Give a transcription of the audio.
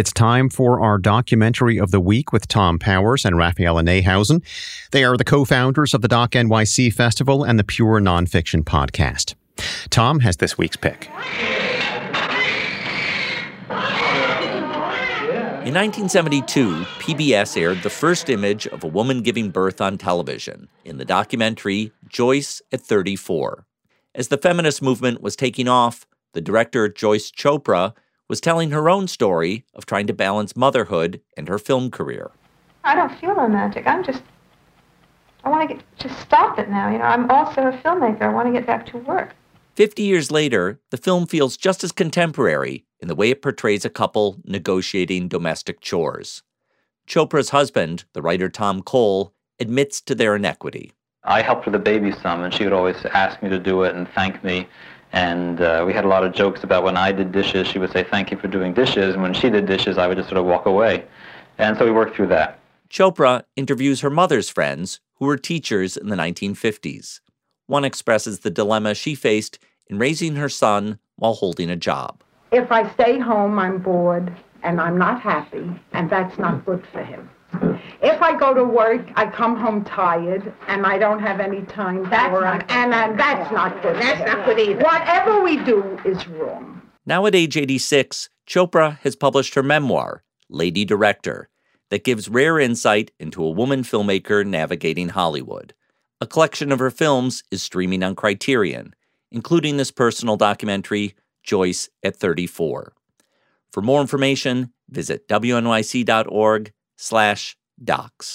It's time for our documentary of the week with Thom Powers and Raphaela Neihausen. They are the co-founders of the Doc NYC Festival and the Pure Nonfiction Podcast. Thom has this week's pick. In 1972, PBS aired the first image of a woman giving birth on television in the documentary Joyce at 34. As the feminist movement was taking off, the director Joyce Chopra was telling her own story of trying to balance motherhood and her film career. I don't feel romantic. I'm just, I want to get, just stop it now. You know, I'm also a filmmaker. I want to get back to work. 50 years later, the film feels just as contemporary in the way it portrays a couple negotiating domestic chores. Chopra's husband, the writer Tom Cole, admits to their inequity. I helped with the baby some, and she would always ask me to do it and thank me. And uh, we had a lot of jokes about when I did dishes, she would say, thank you for doing dishes. And when she did dishes, I would just sort of walk away. And so we worked through that. Chopra interviews her mother's friends, who were teachers in the 1950s. One expresses the dilemma she faced in raising her son while holding a job. If I stay home, I'm bored and I'm not happy, and that's not good for him. If I go to work, I come home tired and I don't have any time That's for not and, and that's not good. That's not good either. Whatever we do is wrong. Now at age 86, Chopra has published her memoir, Lady Director, that gives rare insight into a woman filmmaker navigating Hollywood. A collection of her films is streaming on Criterion, including this personal documentary, Joyce at 34. For more information, visit wnyc.org slash docs.